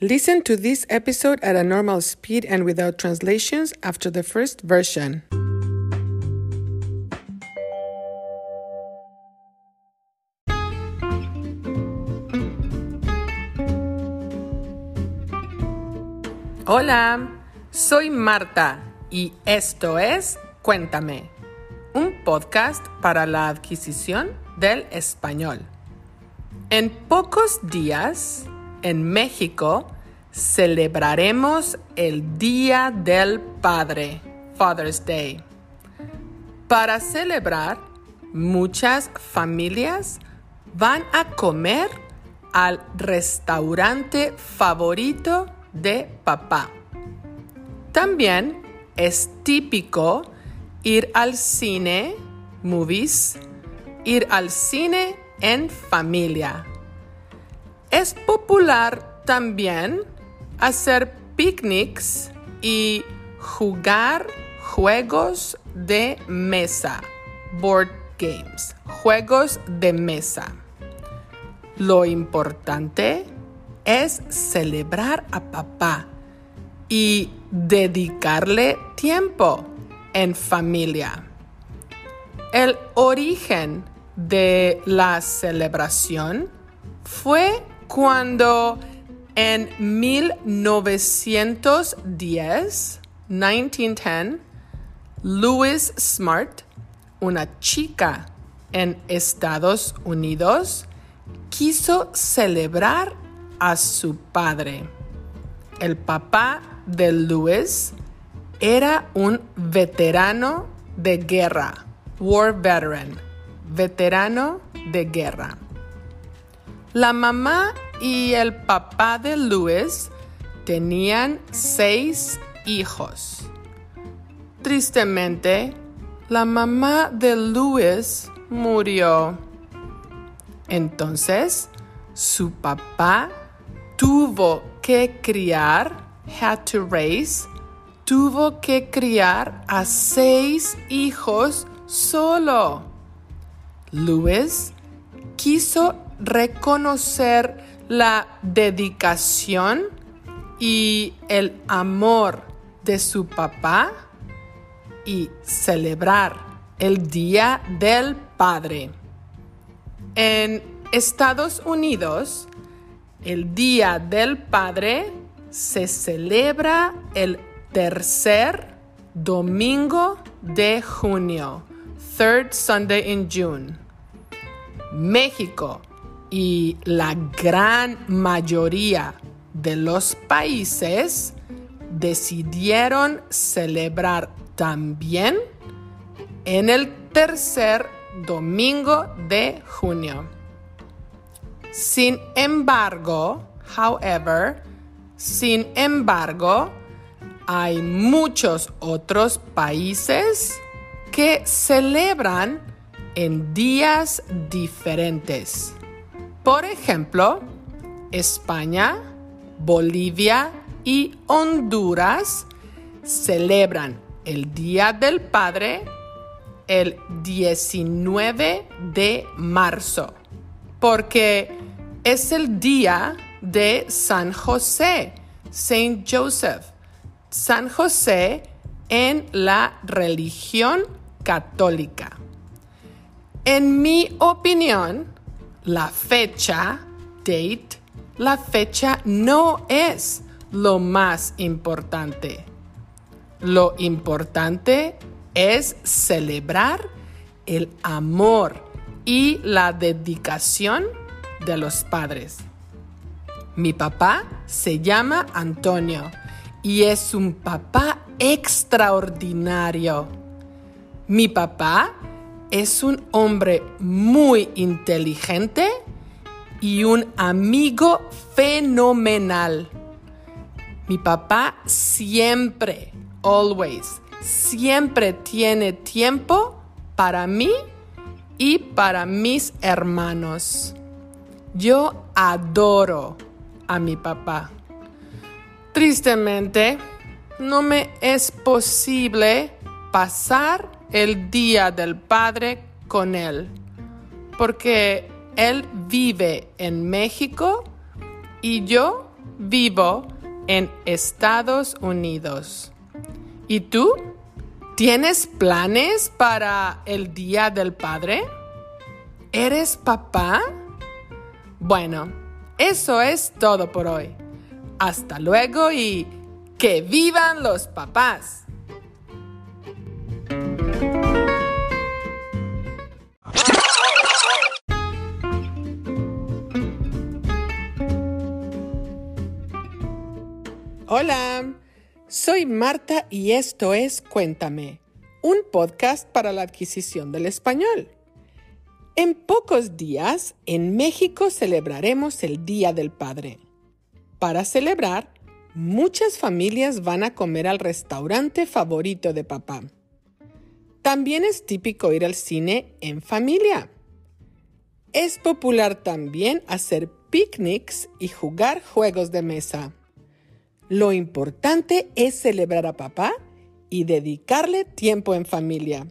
Listen to this episode at a normal speed and without translations after the first version. Hola, soy Marta y esto es Cuéntame, un podcast para la adquisición del español. En pocos días, en México, celebraremos el Día del Padre, Father's Day. Para celebrar, muchas familias van a comer al restaurante favorito de papá. También es típico ir al cine, movies, ir al cine en familia. Es popular también hacer picnics y jugar juegos de mesa, board games, juegos de mesa. Lo importante es celebrar a papá y dedicarle tiempo en familia. El origen de la celebración fue cuando en 1910, 1910, Louis Smart, una chica en Estados Unidos, quiso celebrar a su padre. El papá de Louis era un veterano de guerra, war veteran, veterano de guerra. La mamá y el papá de Louis tenían seis hijos. Tristemente, la mamá de Louis murió. Entonces, su papá tuvo que criar, had to raise, tuvo que criar a seis hijos solo. Louis quiso reconocer la dedicación y el amor de su papá y celebrar el Día del Padre. En Estados Unidos, el Día del Padre se celebra el tercer domingo de junio, third Sunday in June. México y la gran mayoría de los países decidieron celebrar también en el tercer domingo de junio. Sin embargo, however, sin embargo, hay muchos otros países que celebran en días diferentes. Por ejemplo, España, Bolivia y Honduras celebran el Día del Padre el 19 de marzo, porque es el día de San José, Saint Joseph. San José en la religión católica. En mi opinión, la fecha, date, la fecha no es lo más importante. Lo importante es celebrar el amor y la dedicación de los padres. Mi papá se llama Antonio y es un papá extraordinario. Mi papá es un hombre muy inteligente y un amigo fenomenal. Mi papá siempre, always, siempre tiene tiempo para mí y para mis hermanos. Yo adoro a mi papá. Tristemente, no me es posible pasar el Día del Padre con él, porque él vive en México y yo vivo en Estados Unidos. ¿Y tú? ¿Tienes planes para el Día del Padre? ¿Eres papá? Bueno, eso es todo por hoy. Hasta luego y que vivan los papás. Hola, soy Marta y esto es Cuéntame, un podcast para la adquisición del español. En pocos días, en México celebraremos el Día del Padre. Para celebrar, muchas familias van a comer al restaurante favorito de papá. También es típico ir al cine en familia. Es popular también hacer picnics y jugar juegos de mesa. Lo importante es celebrar a papá y dedicarle tiempo en familia.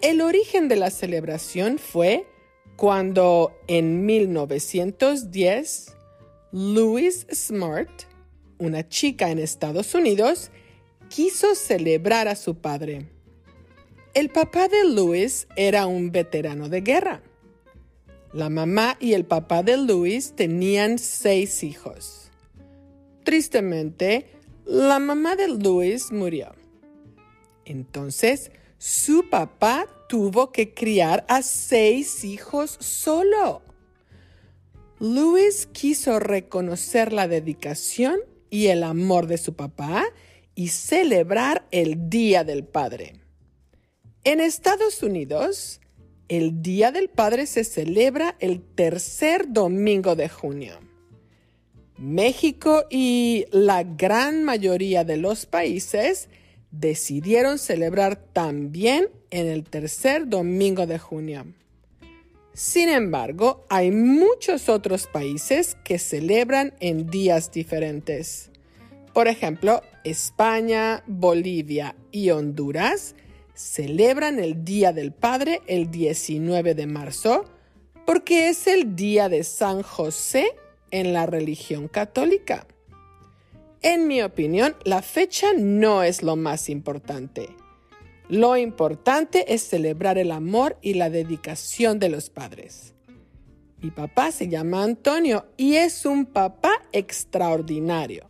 El origen de la celebración fue cuando en 1910 Louise Smart, una chica en Estados Unidos, quiso celebrar a su padre. El papá de Louis era un veterano de guerra. La mamá y el papá de Louis tenían seis hijos. Tristemente, la mamá de Louis murió. Entonces, su papá tuvo que criar a seis hijos solo. Louis quiso reconocer la dedicación y el amor de su papá y celebrar el Día del Padre. En Estados Unidos, el Día del Padre se celebra el tercer domingo de junio. México y la gran mayoría de los países decidieron celebrar también en el tercer domingo de junio. Sin embargo, hay muchos otros países que celebran en días diferentes. Por ejemplo, España, Bolivia y Honduras celebran el Día del Padre el 19 de marzo porque es el día de San José en la religión católica. En mi opinión, la fecha no es lo más importante. Lo importante es celebrar el amor y la dedicación de los padres. Mi papá se llama Antonio y es un papá extraordinario.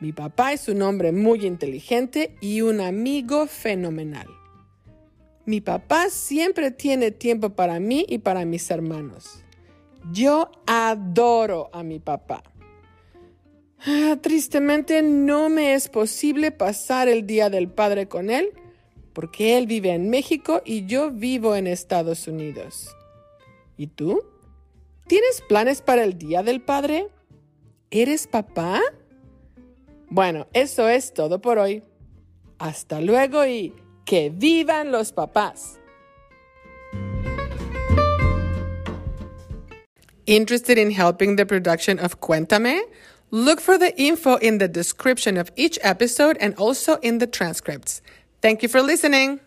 Mi papá es un hombre muy inteligente y un amigo fenomenal. Mi papá siempre tiene tiempo para mí y para mis hermanos. Yo adoro a mi papá. Ah, tristemente no me es posible pasar el Día del Padre con él porque él vive en México y yo vivo en Estados Unidos. ¿Y tú? ¿Tienes planes para el Día del Padre? ¿Eres papá? Bueno, eso es todo por hoy. Hasta luego y que vivan los papás. Interested in helping the production of Cuéntame? Look for the info in the description of each episode and also in the transcripts. Thank you for listening.